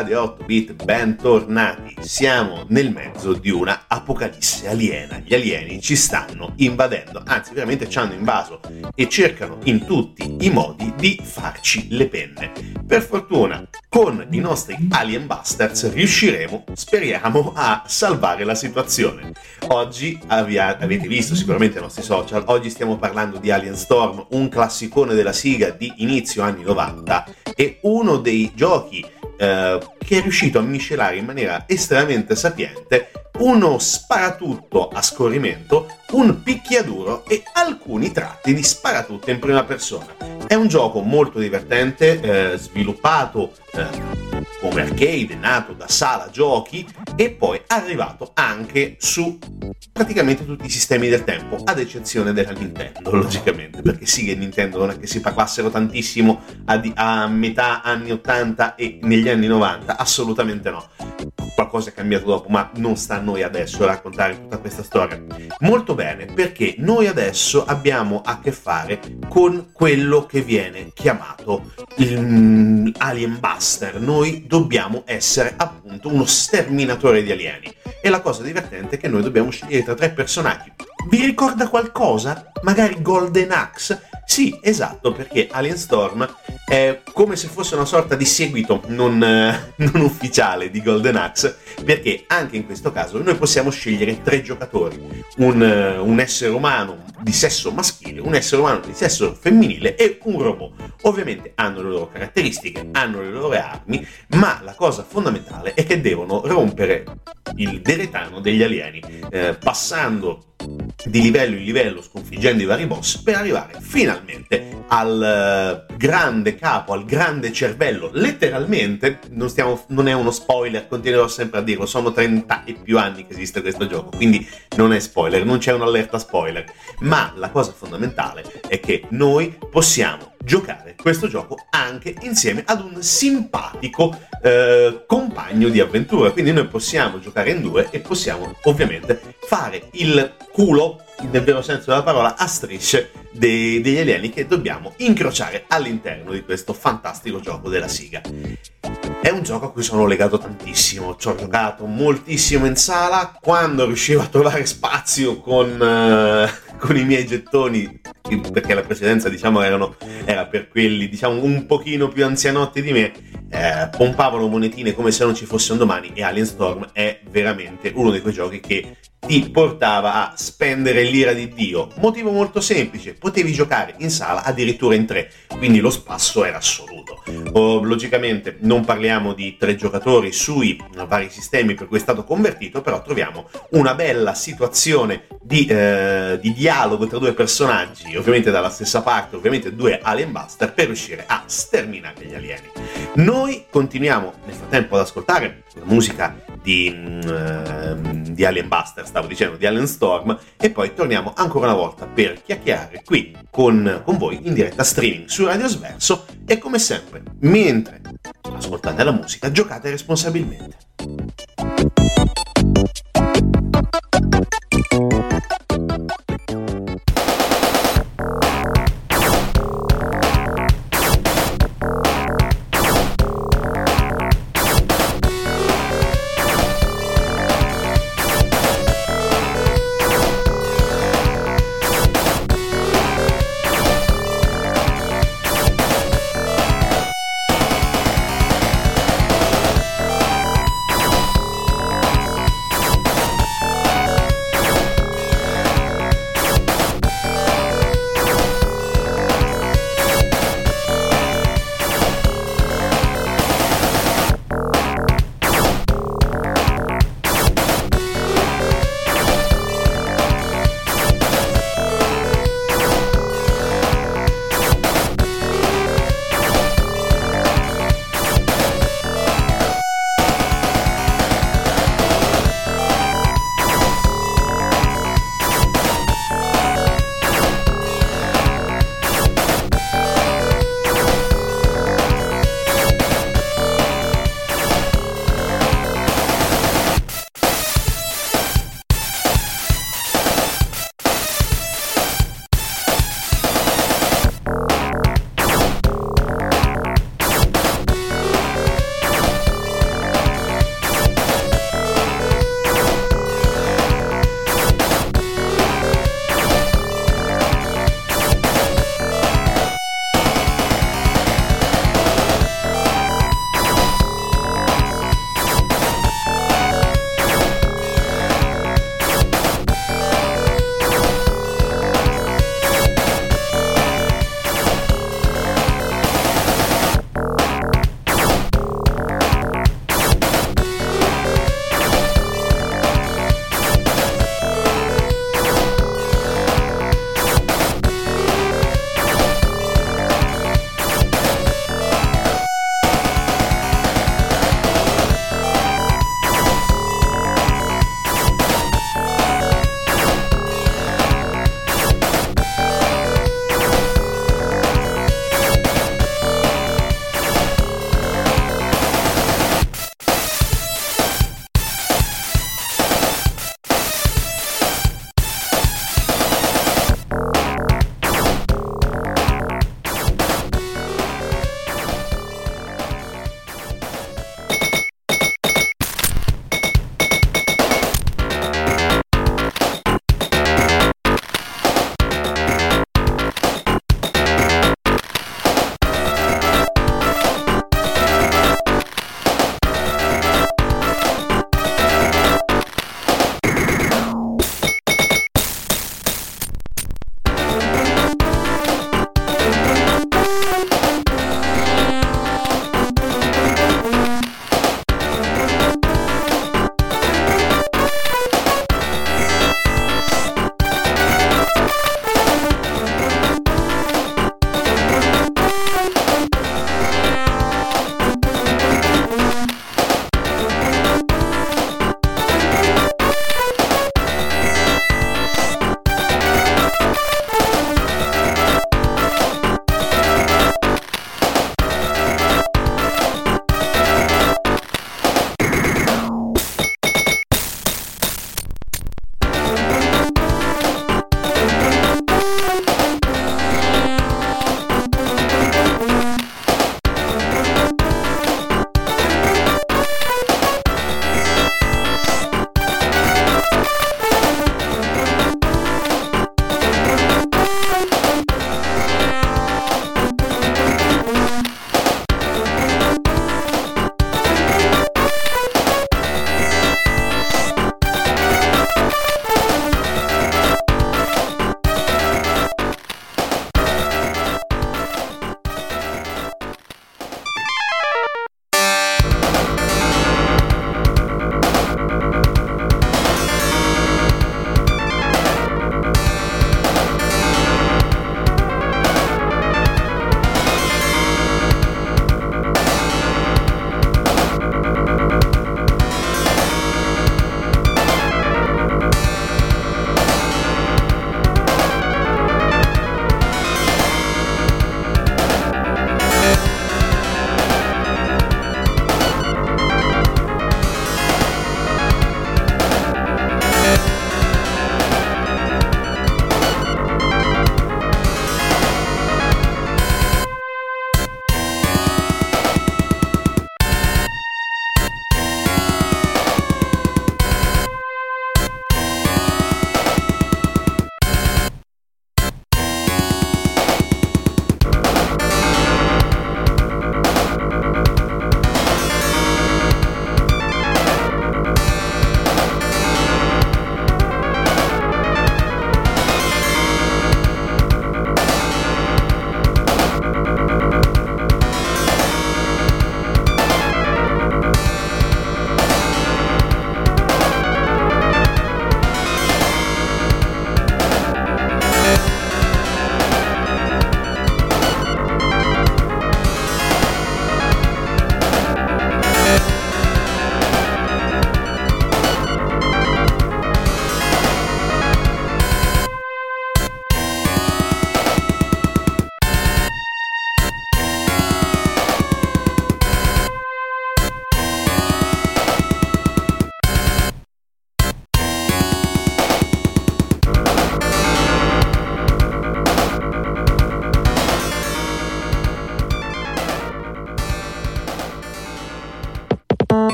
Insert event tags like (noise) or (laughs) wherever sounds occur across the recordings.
Radio 8 Bit, bentornati. Siamo nel mezzo di una apocalisse aliena. Gli alieni ci stanno invadendo, anzi veramente ci hanno invaso e cercano in tutti i modi di farci le penne. Per fortuna, con i nostri Alien Busters riusciremo, speriamo, a salvare la situazione. Oggi avvia- avete visto sicuramente ai nostri social, oggi stiamo parlando di Alien Storm, un classicone della Siga di inizio anni 90 e uno dei giochi eh, che è riuscito a miscelare in maniera estremamente sapiente uno sparatutto a scorrimento, un picchiaduro e alcuni tratti di sparatutto in prima persona. È un gioco molto divertente, eh, sviluppato eh, come arcade, nato da sala giochi e poi arrivato anche su praticamente tutti i sistemi del tempo, ad eccezione della Nintendo, (laughs) logicamente, perché sì che Nintendo non è che si parlassero tantissimo a, di- a metà anni 80 e negli anni 90, assolutamente no. Qualcosa è cambiato dopo, ma non sta a noi adesso raccontare tutta questa storia. Molto bene, perché noi adesso abbiamo a che fare con quello che viene chiamato il Alien Buster. Noi dobbiamo essere appunto uno sterminatore di alieni. E la cosa divertente è che noi dobbiamo scegliere tra tre personaggi. Vi ricorda qualcosa? Magari Golden Axe? Sì, esatto, perché Alien Storm è come se fosse una sorta di seguito non, eh, (laughs) non ufficiale di Golden Axe, perché anche in questo caso noi possiamo scegliere tre giocatori, un, eh, un essere umano di sesso maschile, un essere umano di sesso femminile e un robot. Ovviamente hanno le loro caratteristiche, hanno le loro armi, ma la cosa fondamentale è che devono rompere il deretano degli alieni, eh, passando di livello in livello, sconfiggendo i vari boss, per arrivare finalmente al eh, grande capo, al grande cervello. Letteralmente, non, stiamo, non è uno spoiler, continuerò sempre a dirlo, sono 30 e più anni che esiste questo gioco, quindi non è spoiler, non c'è un'allerta spoiler. Ma la cosa fondamentale è che noi possiamo giocare questo gioco anche insieme ad un simpatico eh, compagno di avventura. Quindi noi possiamo giocare in due e possiamo ovviamente fare il culo, nel vero senso della parola, a strisce dei- degli alieni che dobbiamo incrociare all'interno di questo fantastico gioco della Siga. È un gioco a cui sono legato tantissimo, ci ho giocato moltissimo in sala, quando riuscivo a trovare spazio con, eh, con i miei gettoni, perché la precedenza diciamo erano, era per quelli diciamo un pochino più anzianotti di me, eh, pompavano monetine come se non ci fosse un domani e Alien Storm è veramente uno di quei giochi che ti portava a spendere l'ira di Dio. Motivo molto semplice, potevi giocare in sala addirittura in tre, quindi lo spasso era assoluto. Oh, logicamente non parliamo di tre giocatori sui vari sistemi per cui è stato convertito, però troviamo una bella situazione di, eh, di dialogo tra due personaggi, ovviamente dalla stessa parte, ovviamente due Alien Buster, per riuscire a sterminare gli alieni. Noi continuiamo nel frattempo ad ascoltare la musica di, uh, di Alien Buster, stavo dicendo, di Alien Storm, e poi torniamo ancora una volta per chiacchierare qui con, con voi in diretta streaming su Radio Sverso e come sempre, mentre ascoltate la musica, giocate responsabilmente.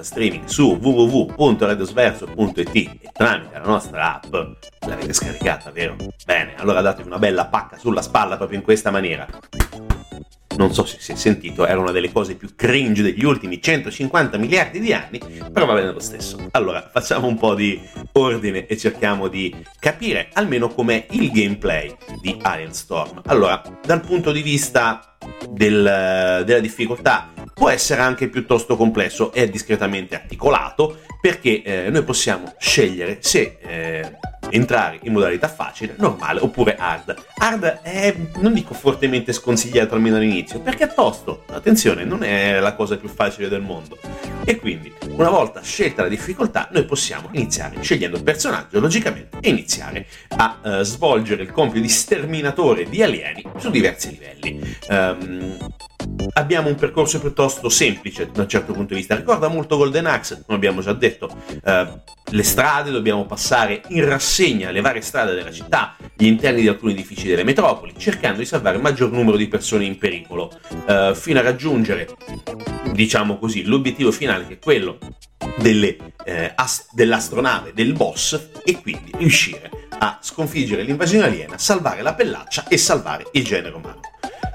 Diretta streaming su www.radiosverso.it e tramite la nostra app. L'avete scaricata, vero? Bene, allora datevi una bella pacca sulla spalla proprio in questa maniera non so se si è sentito, era una delle cose più cringe degli ultimi 150 miliardi di anni, però va bene lo stesso. Allora, facciamo un po' di ordine e cerchiamo di capire almeno com'è il gameplay di Alien Storm. Allora, dal punto di vista del, della difficoltà, può essere anche piuttosto complesso, è discretamente articolato, perché eh, noi possiamo scegliere se... Eh, entrare in modalità facile, normale oppure hard. Hard è, non dico fortemente sconsigliato almeno all'inizio, perché è tosto. Attenzione, non è la cosa più facile del mondo. E quindi, una volta scelta la difficoltà, noi possiamo iniziare scegliendo il personaggio, logicamente, e iniziare a uh, svolgere il compito di sterminatore di alieni su diversi livelli. Um, abbiamo un percorso piuttosto semplice da un certo punto di vista. Ricorda molto Golden Axe, come abbiamo già detto. Uh, le strade, dobbiamo passare in rassegna le varie strade della città, gli interni di alcuni edifici delle metropoli, cercando di salvare il maggior numero di persone in pericolo, uh, fino a raggiungere, diciamo così, l'obiettivo finale che è quello delle, eh, ast- dell'astronave, del boss, e quindi riuscire a sconfiggere l'invasione aliena, salvare la pellaccia e salvare il genere umano.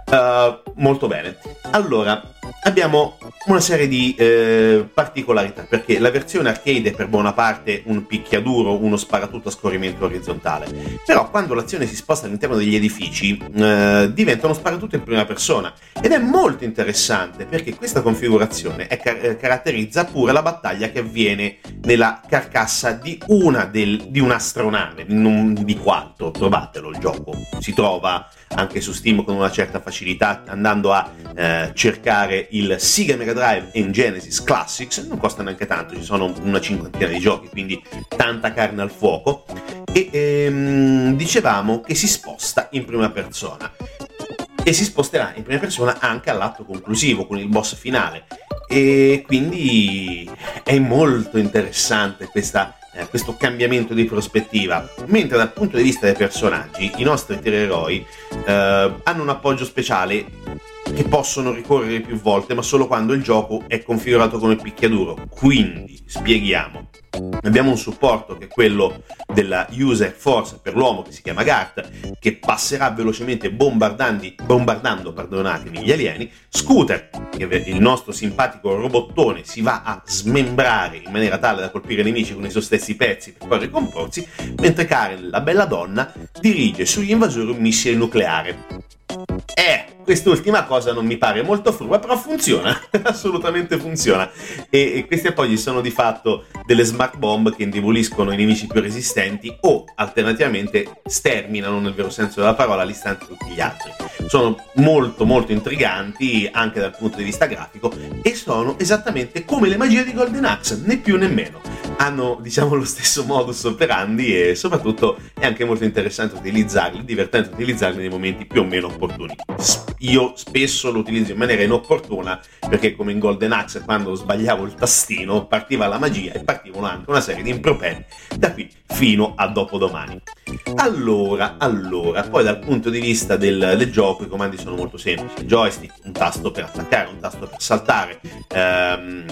Uh, molto bene. Allora, abbiamo una serie di eh, particolarità, perché la versione arcade è per buona parte un picchiaduro, uno sparatutto a scorrimento orizzontale. Però quando l'azione si sposta all'interno degli edifici, eh, diventa uno sparatutto in prima persona. Ed è molto interessante perché questa configurazione car- eh, caratterizza pure la battaglia che avviene nella carcassa di una del, di un'astronave, non di quanto, trovatelo il gioco. Si trova anche su Steam con una certa facilità, andando a eh, cercare il Sega Mega Drive e Genesis Classics, non costa neanche tanto, ci sono una cinquantina di giochi, quindi tanta carne al fuoco. E ehm, dicevamo che si sposta in prima persona e si sposterà in prima persona anche all'atto conclusivo con il boss finale e quindi è molto interessante questa eh, questo cambiamento di prospettiva, mentre dal punto di vista dei personaggi i nostri tre eroi eh, hanno un appoggio speciale che possono ricorrere più volte, ma solo quando il gioco è configurato come picchiaduro. Quindi, spieghiamo. Abbiamo un supporto che è quello della user force per l'uomo che si chiama GART, che passerà velocemente bombardando gli alieni. Scooter, che il nostro simpatico robottone si va a smembrare in maniera tale da colpire i nemici con i suoi stessi pezzi per poi ricomporsi, mentre Karen, la bella donna, dirige sugli invasori un missile nucleare. Eh, Quest'ultima cosa non mi pare molto frua, però funziona, (laughs) assolutamente funziona. E, e, questi appoggi sono di fatto delle smart bomb che indeboliscono i nemici più resistenti o alternativamente sterminano nel vero senso della parola all'istante tutti gli altri. Sono molto molto intriganti anche dal punto di vista grafico e sono esattamente come le magie di Golden Axe, né più né meno. Hanno diciamo lo stesso modus operandi e soprattutto è anche molto interessante utilizzarli, divertente utilizzarli nei momenti più o meno opportuni io spesso lo utilizzo in maniera inopportuna perché come in Golden Axe quando sbagliavo il tastino partiva la magia e partivano anche una serie di improperi da qui fino a dopodomani. Allora, allora, poi dal punto di vista del, del, gioco i comandi sono molto semplici, joystick, un tasto per attaccare, un tasto per saltare, ehm,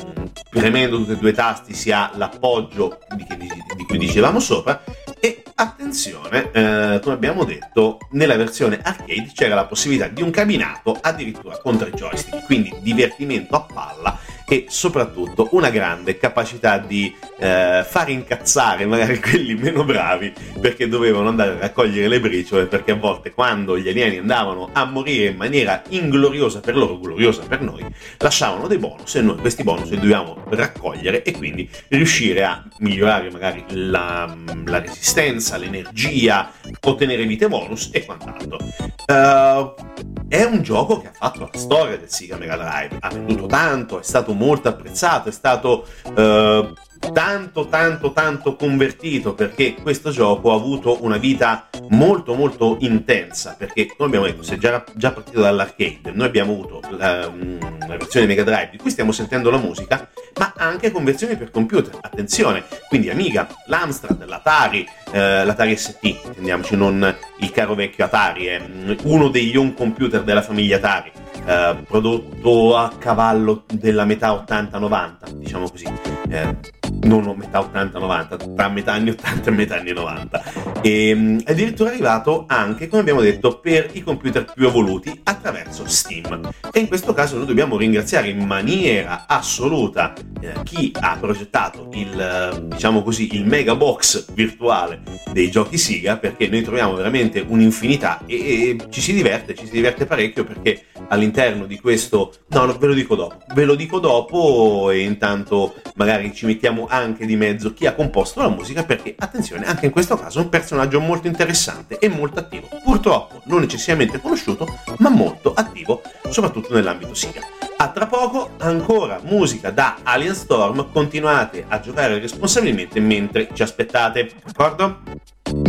premendo tutti e due i tasti si ha l'appoggio di, di, di cui dicevamo sopra e attenzione, eh, come abbiamo detto, nella versione arcade c'era la possibilità di un cabinato addirittura con tre joystick, quindi divertimento a palla e soprattutto una grande capacità di eh, far incazzare magari (laughs) quelli meno bravi perché dovevano andare a raccogliere le briciole perché a volte quando gli alieni andavano a morire in maniera ingloriosa per loro, gloriosa per noi, lasciavano dei bonus e noi questi bonus li dovevamo raccogliere e quindi riuscire a migliorare magari la, la resistenza, l'energia, ottenere vite bonus e quant'altro. Uh, è un gioco che ha fatto la storia del Sega Mega Drive, ha venduto tanto, è stato molto apprezzato, è stato uh, tanto tanto tanto convertito perché questo gioco ha avuto una vita molto molto intensa perché come abbiamo detto se già, già partito dall'arcade noi abbiamo avuto la, la versione Mega Drive di cui stiamo sentendo la musica ma anche conversioni per computer attenzione quindi Amiga, l'Amstrad, l'Atari eh, l'Atari ST intendiamoci non il caro vecchio Atari è uno degli home computer della famiglia Atari eh, prodotto a cavallo della metà 80-90, diciamo così. Eh, non metà 80-90, tra metà anni 80 e metà anni 90. E mm, è addirittura arrivato anche, come abbiamo detto, per i computer più evoluti attraverso Steam. E in questo caso noi dobbiamo ringraziare in maniera assoluta eh, chi ha progettato il, diciamo così, il mega box virtuale dei giochi Siga, perché noi troviamo veramente un'infinità e, e ci si diverte, ci si diverte parecchio perché all'interno di questo... No, ve lo dico dopo, ve lo dico dopo e intanto magari ci mettiamo anche di mezzo chi ha composto la musica perché, attenzione, anche in questo caso è un personaggio molto interessante e molto attivo. Purtroppo non necessariamente conosciuto, ma molto attivo, soprattutto nell'ambito Siga. A tra poco ancora musica da Alien Storm, continuate a giocare responsabilmente mentre ci aspettate, d'accordo?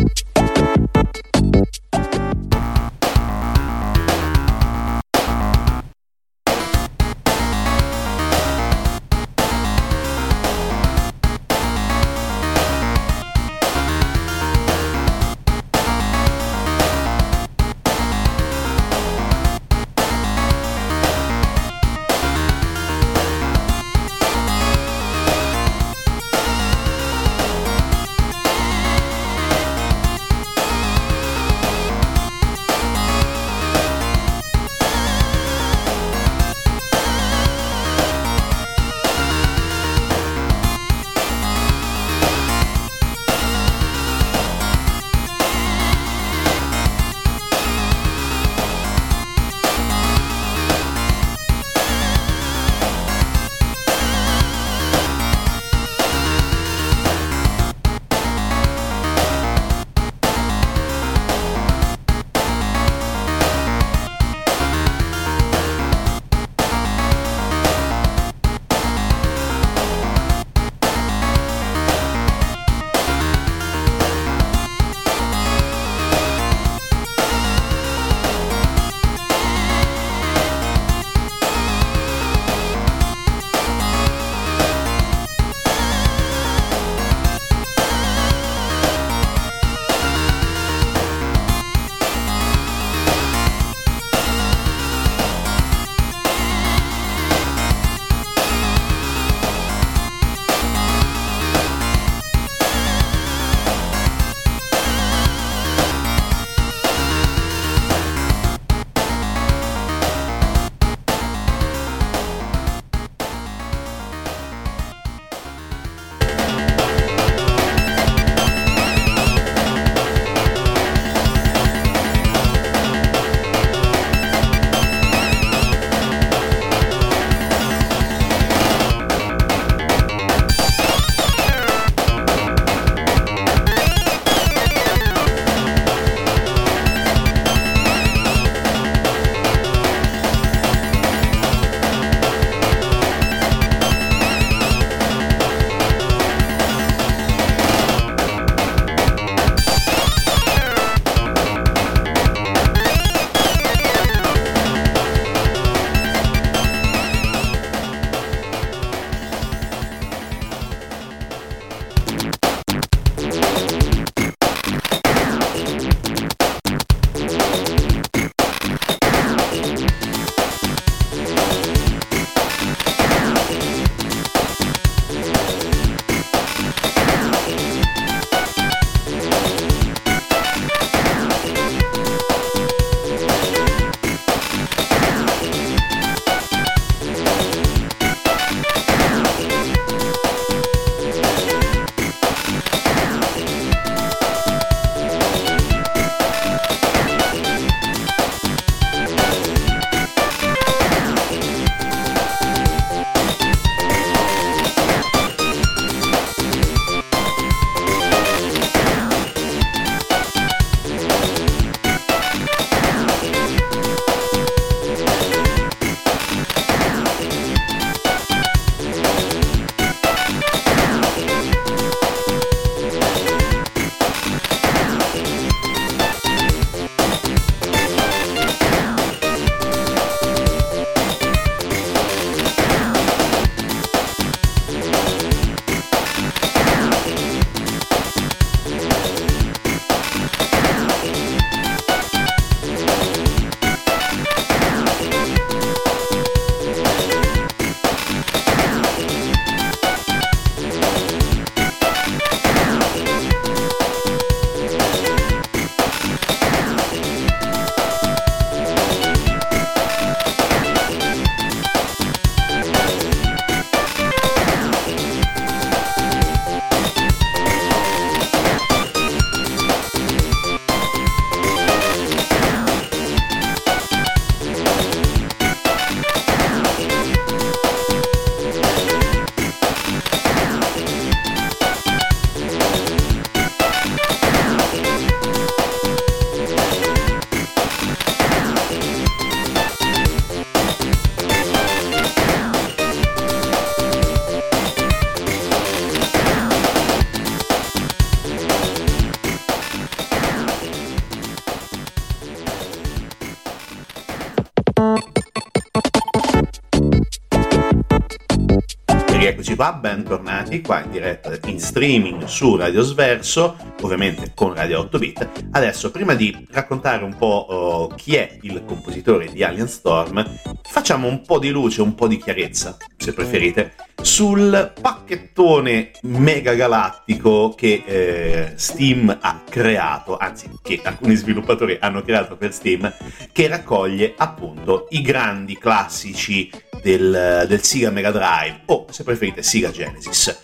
Qua, bentornati qua in diretta in streaming su Radio Sverso, ovviamente con Radio 8 Bit. Adesso, prima di raccontare un po' uh, chi è il compositore di Alien Storm, facciamo un po' di luce, un po' di chiarezza, se preferite, sul pacchettone mega galattico che eh, Steam ha creato, anzi che alcuni sviluppatori hanno creato per Steam, che raccoglie appunto i grandi classici del, del Sega Mega Drive o se preferite Sega Genesis.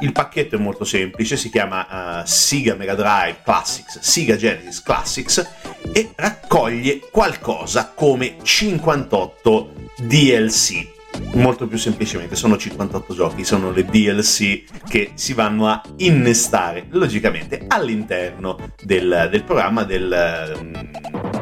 Il pacchetto è molto semplice, si chiama uh, Sega Mega Drive Classics, Sega Genesis Classics e raccoglie qualcosa come 58 DLC molto più semplicemente sono 58 giochi, sono le DLC che si vanno a innestare logicamente all'interno del, del programma del, mm,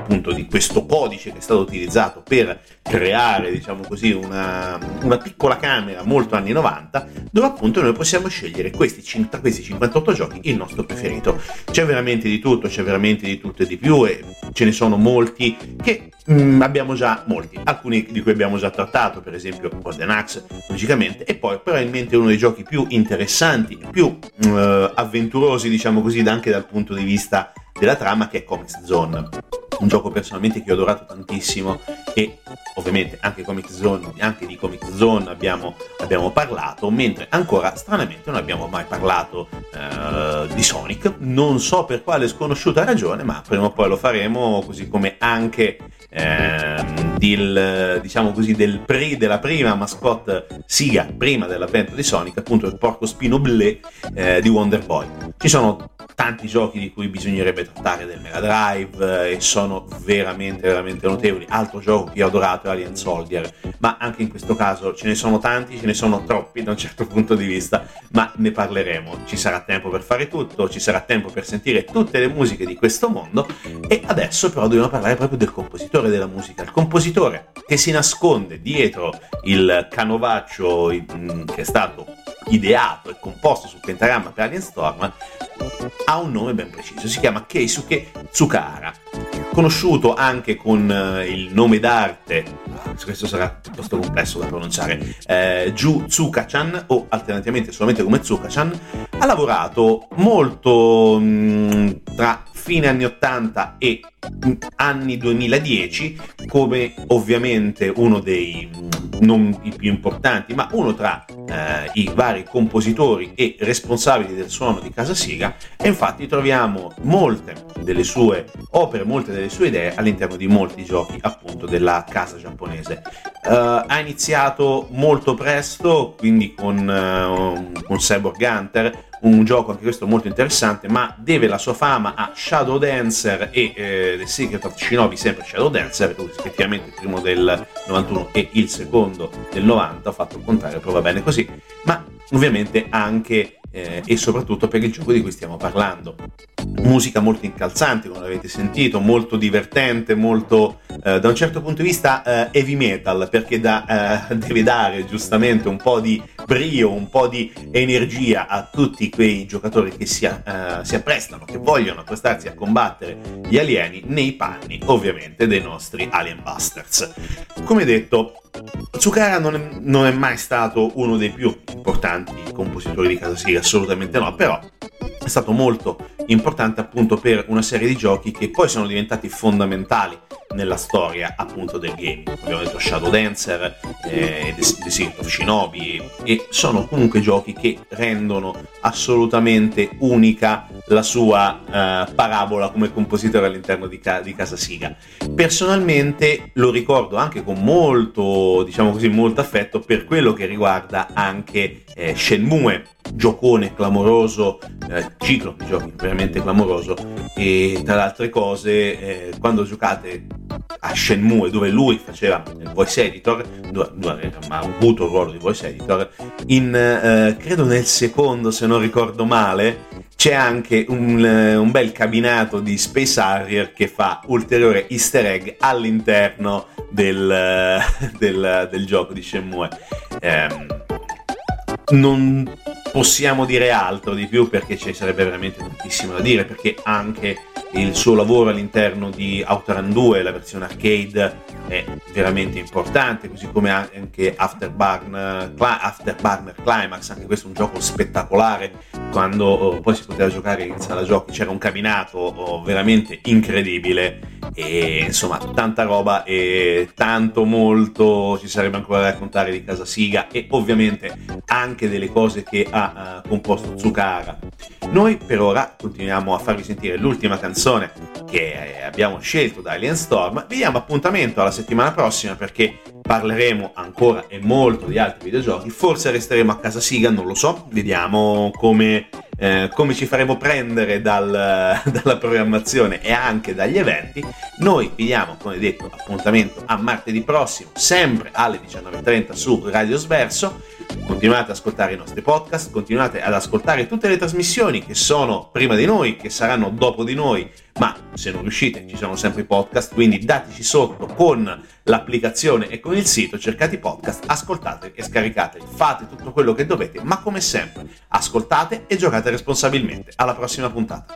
appunto di questo codice che è stato utilizzato per creare diciamo così una, una piccola camera molto anni 90 dove appunto noi possiamo scegliere questi, tra questi 58 giochi il nostro preferito. C'è veramente di tutto c'è veramente di tutto e di più e ce ne sono molti che mm, abbiamo già molti. Alcuni di cui abbiamo già trattato per esempio Golden Axe logicamente e poi probabilmente uno dei giochi più interessanti più eh, avventurosi diciamo così anche dal punto di vista della trama che è Comics Zone un gioco personalmente che ho adorato tantissimo e ovviamente anche, Comic Zone, anche di Comic Zone abbiamo, abbiamo, parlato, mentre ancora stranamente non abbiamo mai parlato eh, di Sonic, non so per quale sconosciuta ragione, ma prima o poi lo faremo, così come anche eh, del, diciamo così, del pre, della prima mascotte Siga, prima dell'avvento di Sonic, appunto il porco spino blé eh, di Wonder Boy. Ci sono tanti giochi di cui bisognerebbe trattare del Mega Drive eh, e sono veramente veramente notevoli. Altro gioco che ho adorato è Alien Soldier, ma anche in questo caso ce ne sono tanti, ce ne sono troppi da un certo punto di vista, ma ne parleremo. Ci sarà tempo per fare tutto, ci sarà tempo per sentire tutte le musiche di questo mondo e adesso però dobbiamo parlare proprio del compositore della musica, il compositore che si nasconde dietro il canovaccio che è stato ideato e composto sul pentagramma per Alien Storm ha un nome ben preciso, si chiama Keisuke Tsukara, conosciuto anche con eh, il nome d'arte, questo sarà piuttosto complesso da pronunciare, eh, Ju Tsukachan o alternativamente solamente come Tsukachan, ha lavorato molto mh, tra fine anni 80 e anni 2010 come ovviamente uno dei non i più importanti, ma uno tra eh, i vari compositori e responsabili del suono di Casa Siga e infatti troviamo molte delle sue opere, molte delle sue idee all'interno di molti giochi appunto della casa giapponese. Uh, ha iniziato molto presto, quindi con, uh, con Cyborg Hunter, un gioco anche questo molto interessante, ma deve la sua fama a Shadow Dancer e eh, The Secret of Shinobi, sempre Shadow Dancer, rispettivamente il primo del 91 e il secondo del 90, ho fatto il contrario, però bene così, ma ovviamente anche eh, e soprattutto per il gioco di cui stiamo parlando. Musica molto incalzante, come avete sentito, molto divertente, molto eh, da un certo punto di vista eh, heavy metal, perché da, eh, (laughs) deve dare giustamente un po' di brio, un po' di energia a tutti quei giocatori che si, eh, si apprestano, che vogliono apprestarsi a combattere gli alieni nei panni ovviamente dei nostri Alien Busters. Come detto, Tsukara non è, non è, mai stato uno dei più importanti compositori di casa Sega, assolutamente no, però è stato molto importante appunto per una serie di giochi che poi sono diventati fondamentali nella storia appunto del game. Abbiamo detto Shadow Dancer, eh, The Secret of Shinobi e sono comunque giochi che rendono assolutamente unica la sua eh, parabola come compositore all'interno di, ca- di Casa Siga. Personalmente lo ricordo anche con molto, diciamo così, molto affetto per quello che riguarda anche eh, Shenmue, giocone clamoroso, eh, ciclo di giochi veramente clamoroso e tra le altre cose eh, quando giocate a Shenmue dove lui faceva il voice editor, dove ha avuto il ruolo di voice editor, in eh, credo nel secondo se non ricordo male c'è anche un, un, bel cabinato di Space Harrier che fa ulteriore easter egg all'interno del, (laughs) del, del gioco di Shenmue. Eh, non possiamo dire altro di più perché ci sarebbe veramente tantissimo da dire perché anche il suo lavoro all'interno di Outrun 2, la versione arcade, è veramente importante, così come anche Afterburner, Climax, anche questo è un gioco spettacolare, quando oh, poi si poteva giocare in sala giochi, c'era un cabinato oh, veramente incredibile e insomma tanta roba e tanto molto. Ci sarebbe ancora da raccontare di Casa Siga e ovviamente anche delle cose che ha uh, composto Tsukara. Noi per ora continuiamo a farvi sentire l'ultima canzone che abbiamo scelto da Alien Storm, vi diamo appuntamento alla settimana prossima perché parleremo ancora e molto di altri videogiochi, forse resteremo a casa Siga, non lo so, vediamo come, eh, come ci faremo prendere dal, (laughs) dalla programmazione e anche dagli eventi. Noi vi diamo, come detto, appuntamento a martedì prossimo, sempre alle 19.30 su Radio Sverso. Continuate ad ascoltare i nostri podcast, continuate ad ascoltare tutte le trasmissioni che sono prima di noi, che saranno dopo di noi ma se non riuscite ci sono sempre i podcast, quindi dateci sotto con l'applicazione e con il sito, cercate i podcast, ascoltate e scaricate, fate tutto quello che dovete, ma come sempre ascoltate e giocate responsabilmente. Alla prossima puntata.